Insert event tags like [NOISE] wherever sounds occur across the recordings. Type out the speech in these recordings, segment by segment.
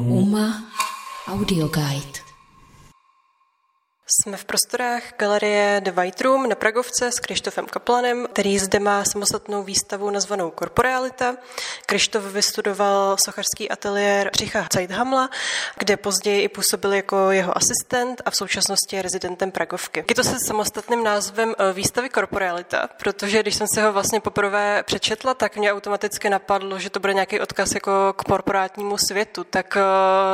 UMA Audio Guide. Jsme v prostorách galerie The White Room na Pragovce s Krištofem Kaplanem, který zde má samostatnou výstavu nazvanou Korporealita. Krištof vystudoval sochařský ateliér Přicha Zeithamla, kde později i působil jako jeho asistent a v současnosti je rezidentem Pragovky. Je to se samostatným názvem eh, výstavy Korporealita, protože když jsem se ho vlastně poprvé přečetla, tak mě automaticky napadlo, že to bude nějaký odkaz jako k korporátnímu světu. Tak eh,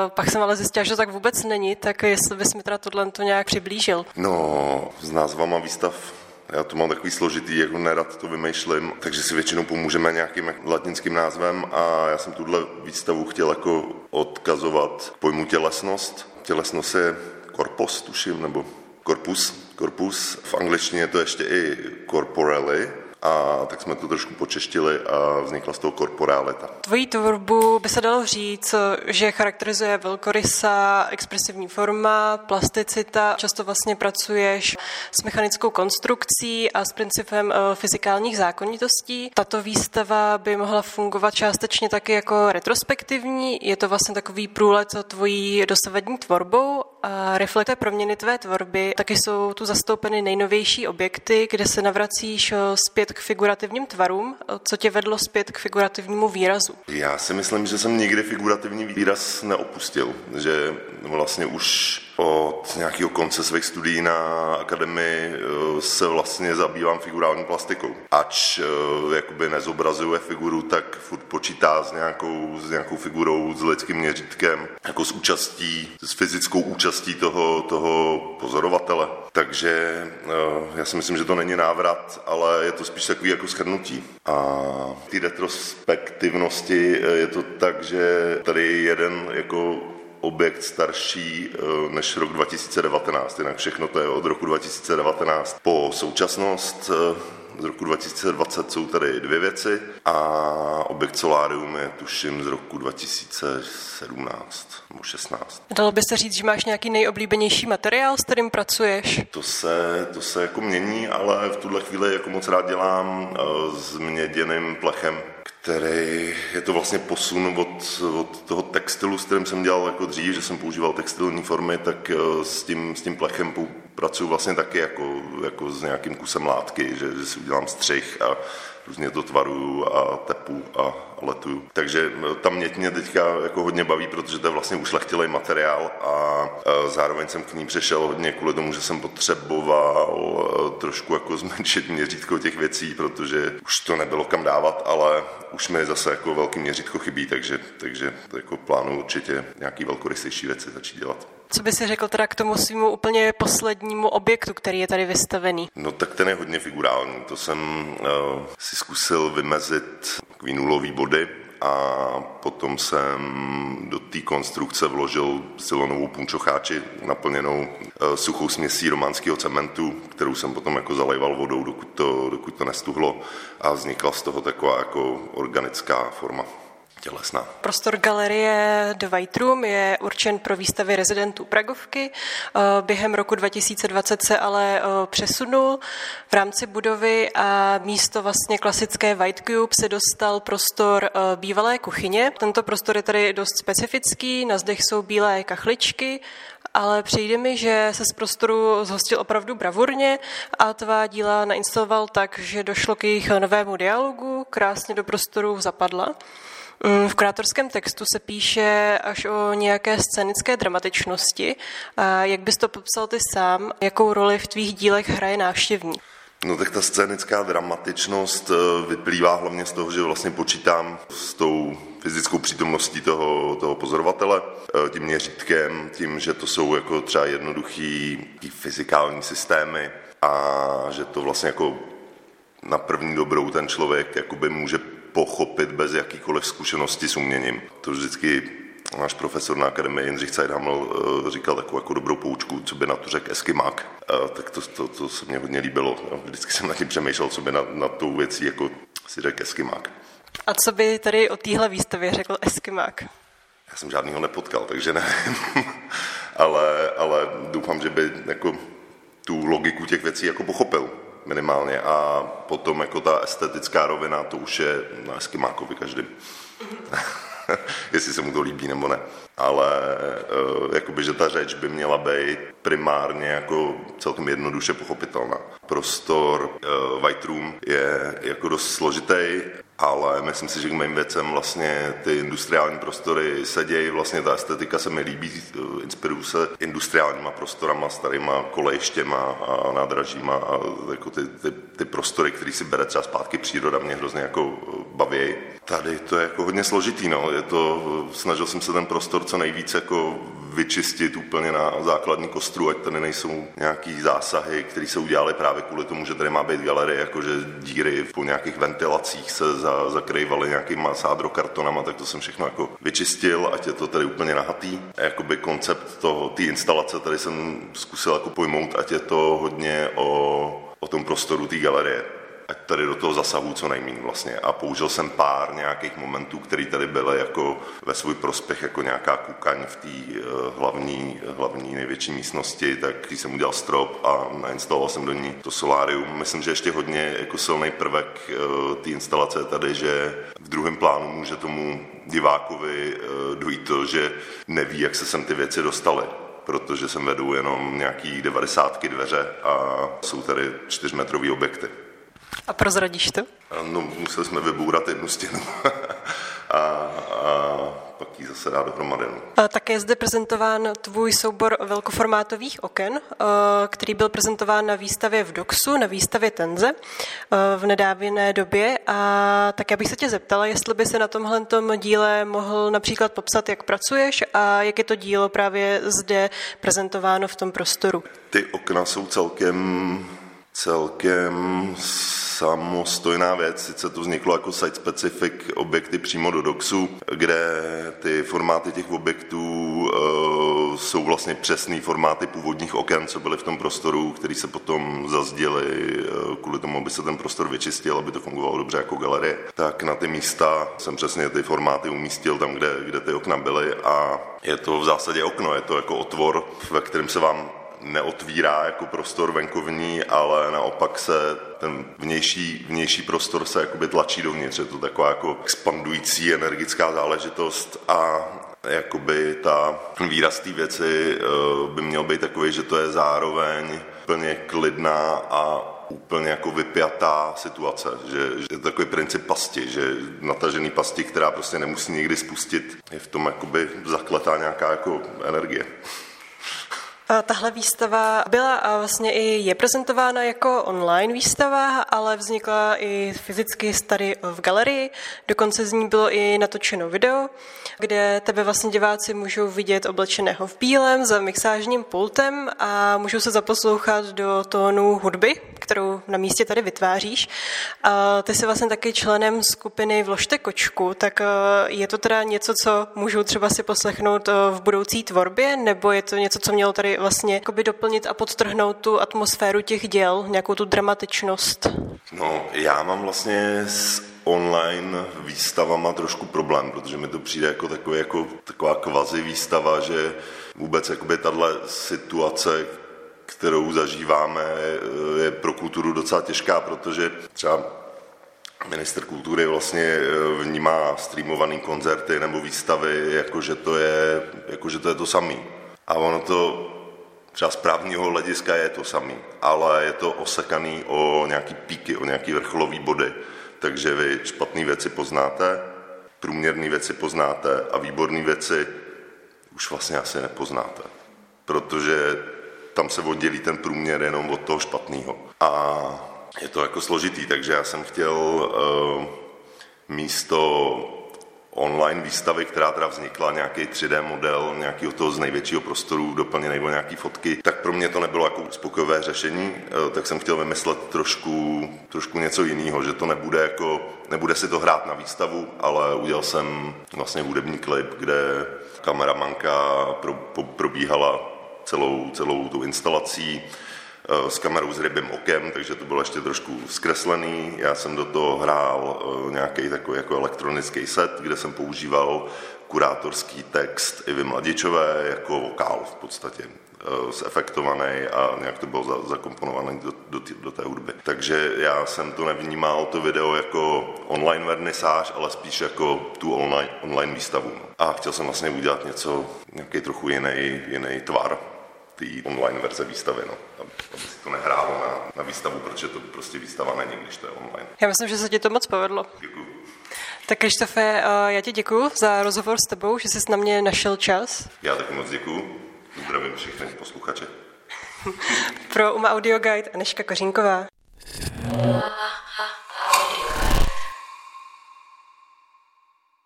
pak jsem ale zjistila, že to tak vůbec není, tak jestli bys mi teda tohle to nějak přiblížil přiblížil? No, s názvama výstav já to mám takový složitý, jako nerad to vymýšlím, takže si většinou pomůžeme nějakým latinským názvem a já jsem tuhle výstavu chtěl jako odkazovat k pojmu tělesnost. Tělesnost je korpus, tuším, nebo korpus. Korpus, v angličtině je to ještě i corporelli, a tak jsme to trošku počeštili a vznikla z toho korporáleta. Tvojí tvorbu by se dalo říct, že charakterizuje velkorysa, expresivní forma, plasticita. Často vlastně pracuješ s mechanickou konstrukcí a s principem eh, fyzikálních zákonitostí. Tato výstava by mohla fungovat částečně taky jako retrospektivní. Je to vlastně takový průlet tvojí dosavadní tvorbou a reflektuje proměny tvé tvorby. Taky jsou tu zastoupeny nejnovější objekty, kde se navracíš eh, zpět k figurativním tvarům. Co tě vedlo zpět k figurativnímu výrazu? Já si myslím, že jsem nikdy figurativní výraz neopustil, že vlastně už od nějakého konce svých studií na akademii eh, se vlastně zabývám figurální plastikou. Ač eh, jakoby nezobrazuje figuru, tak furt počítá s nějakou, s nějakou figurou, s lidským měřítkem, jako s účastí, s fyzickou účastí toho, toho pozorovatele. Takže eh, já si myslím, že to není návrat, ale je to spíš takový jako shrnutí. A ty retrospektivnosti je to tak, že tady jeden jako objekt starší eh, než rok 2019, jinak všechno to je od roku 2019 po současnost. Eh, z roku 2020 jsou tady dvě věci a objekt Solarium je tuším z roku 2017 nebo 16. Dalo by se říct, že máš nějaký nejoblíbenější materiál, s kterým pracuješ? To se, to se jako mění, ale v tuhle chvíli jako moc rád dělám eh, s měděným plechem který je to vlastně posun od, od toho textilu, s kterým jsem dělal jako dřív, že jsem používal textilní formy, tak eh, s tím, s tím plechem pracuji vlastně taky jako, jako s nějakým kusem látky, že, že si udělám střih a různě to tvaruju a tepu a letuju. Takže eh, tam mě, mě teďka jako hodně baví, protože to je vlastně ušlechtilý materiál a eh, zároveň jsem k ní přešel hodně kvůli tomu, že jsem potřeboval trošku jako [LAUGHS] zmenšit měřítko těch věcí, protože už to nebylo kam dávat, ale už mi zase jako velký měřítko chybí, takže, takže jako plánu určitě nějaký velkorysejší věci začít dělat. Co by si řekl teda k tomu svýmu úplně poslednímu objektu, který je tady vystavený? No tak ten je hodně figurální. To jsem uh, si zkusil vymezit takový nulový body, a potom jsem do té konstrukce vložil silonovou punčocháči naplněnou eh, suchou směsí románského cementu, kterou jsem potom jako zalejval vodou, dokud to, dokud to nestuhlo a vznikla z toho taková jako organická forma tělesná. Prostor galerie The White Room je určen pro výstavy rezidentů Pragovky. Eh, během roku 2020 se ale eh, přesunul v rámci budovy a místo vlastně klasické White Cube se dostal prostor eh, bývalé kuchyně. Tento prostor je tady dost specifický, na zdech jsou bílé kachličky ale přijde mi, že se z prostoru zhostil opravdu bravurně a tvá díla nainstaloval tak, že došlo k jejich novému dialogu, krásně do prostoru zapadla. Mm, v krátorském textu se píše až o nějaké scénické dramatičnosti. Jak bys to popsal ty sám? Jakou roli v tvých dílech hraje návštěvník? No tak ta scénická dramatičnost eh, vyplývá hlavně z toho, že vlastně počítám s tou fyzickou přítomností toho, toho pozorovatele, eh, tím měřítkem, tím, že to jsou jako třeba jednoduchý fyzikální systémy a že to vlastně jako na první dobrou ten člověk jakoby může pochopit bez jakýkoliv zkušenosti s uměním. To vždycky náš profesor na akademii Jindřich Zeidhaml eh, říkal takovou jako dobrou poučku, co by na to řekl Eskimák. Eh, tak to, to, to se mně hodně líbilo. Vždycky jsem na tím přemýšlel, co by na, na tou věcí jako si řekl Eskimák. A co by tady o téhle výstavě řekl Eskimák? Já jsem žádnýho nepotkal, takže nevím. [LAUGHS] ale, ale doufám, že by jako tu logiku těch věcí jako pochopil minimálně. A potom jako ta estetická rovina, to už je na Eskimákovi každý. [LAUGHS] jestli se mu to líbí nebo ne. Ale uh, jakoby, že ta řeč by měla být primárně jako celkem jednoduše pochopitelná. Prostor uh, White Room je jako dost složitý ale myslím si, že k mým věcem vlastně ty industriální prostory se dějí, vlastně ta estetika se mi líbí, inspiruju se industriálníma prostorama, starýma kolejštěma a nádražíma a jako ty, ty, ty prostory, které si bere třeba zpátky příroda, mě hrozně jako baví. Tady to je jako hodně složitý, no. Je to, snažil jsem se ten prostor co nejvíc jako vyčistit úplně na základní kostru, ať tady nejsou nějaký zásahy, které se udělaly právě kvůli tomu, že tady má být galerie, jakože díry po nějakých ventilacích se za, zakrývaly nějakýma sádrokartonama, tak to jsem všechno jako vyčistil, ať je to tady úplně nahatý. A jakoby koncept té instalace tady jsem zkusil jako pojmout, ať je to hodně o, o tom prostoru té galerie ať tady do toho zasahu co nejméně vlastně. A použil jsem pár nějakých momentů, které tady byly jako ve svůj prospěch, jako nějaká kukaň v té uh, hlavní, hlavní největší místnosti, tak jsem udělal strop a nainstaloval jsem do ní to solárium. Myslím, že ještě hodně jako silný prvek uh, té instalace tady, že v druhém plánu může tomu divákovi uh, dojít to, že neví, jak se sem ty věci dostaly protože jsem vedu jenom nějaký 90 dveře a jsou tady čtyřmetrový objekty. A prozradíš to? No, museli jsme vybourat jednu stěnu [LAUGHS] a, a pak ji zase dát dohromady. No. Také je zde prezentován tvůj soubor velkoformátových oken, eh, který byl prezentován na výstavě v Doxu, na výstavě Tenze eh, v nedávné době. A tak já bych se tě zeptala, jestli by se na tomhle díle mohl například popsat, jak pracuješ a jak je to dílo právě zde prezentováno v tom prostoru. Ty okna jsou celkem celkem samostojná věc, sice to vzniklo jako site-specific objekty přímo do DOXu, kde ty formáty těch objektů uh, jsou vlastně přesný formáty původních oken, co byly v tom prostoru, který se potom zazděli uh, kvůli tomu, aby se ten prostor vyčistil, aby to fungovalo dobře jako galerie. Tak na ty místa jsem přesně ty formáty umístil tam, kde, kde ty okna byly a je to v zásadě okno, je to jako otvor, ve kterém se vám neotvírá jako prostor venkovní, ale naopak se ten vnější, vnější prostor se jakoby tlačí dovnitř. Je to taková jako expandující energická záležitost a jakoby ta výraz té věci eh, by měl být takový, že to je zároveň plně klidná a úplně jako vypjatá situace, že, že je to takový princip pasti, že natažený pasti, která prostě nemusí nikdy spustit, je v tom jakoby zakletá nějaká jako energie. Tahle výstava byla vlastně i je prezentována jako online výstava, ale vznikla i fyzicky tady v galerii. Dokonce z ní bylo i natočeno video, kde tebe vlastně diváci můžou vidět oblečeného v bílém za mixážním pultem a můžou se zaposlouchat do tónu hudby, kterou na místě tady vytváříš. A ty jsi vlastně taky členem skupiny Vložte kočku, tak je to teda něco, co můžou třeba si poslechnout v budoucí tvorbě, nebo je to něco, co mělo tady vlastně jakoby doplnit a podtrhnout tu atmosféru těch děl, nějakou tu dramatičnost? No, já mám vlastně s online výstavama trošku problém, protože mi to přijde jako, takový, jako taková kvazi výstava, že vůbec jakoby tahle situace, kterou zažíváme, je pro kulturu docela těžká, protože třeba minister kultury vlastně vnímá streamovaný koncerty nebo výstavy, jako že to je, jako že to, je to samý. A ono to třeba z právního hlediska je to samý, ale je to osekaný o nějaký píky, o nějaký vrcholový body. Takže vy špatné věci poznáte, průměrné věci poznáte a výborné věci už vlastně asi nepoznáte. Protože tam se oddělí ten průměr jenom od toho špatného. A je to jako složitý, takže já jsem chtěl uh, místo online výstavy, která teda vznikla, nějaký 3D model nějakého toho z největšího prostoru, doplněný o nějaký fotky, tak pro mě to nebylo jako uspokojivé řešení, eh, tak jsem chtěl vymyslet trošku, trošku něco jiného, že to nebude jako, nebude si to hrát na výstavu, ale udělal jsem vlastně hudební klip, kde kameramanka pro, po, probíhala celou, celou tu instalací, s kamerou s rybým okem, takže to bylo ještě trošku zkreslený. Já jsem do toho hrál eh, nějaký takový jako elektronický set, kde jsem používal kurátorský text Ivy Mladičové jako vokál v podstatě zefektovaný a nějak to bylo zakomponované do, do, do té hudby. Takže já jsem to nevnímal, to video jako online vernisáž, ale spíš jako tu online, online výstavu. A chtěl jsem vlastně udělat něco, nějaký trochu jiný, jiný tvar té online verze výstavy, no. aby, aby si to nehrálo na, na výstavu, protože to prostě výstava není, když to je online. Já myslím, že se ti to moc povedlo. Děkuji. Tak Krištofe, já ti děkuji za rozhovor s tebou, že jsi na mě našel čas. Já taky moc děkuji. Zdravím všechny posluchače. [LAUGHS] Pro UMA Audio Guide Aneška Kořínková.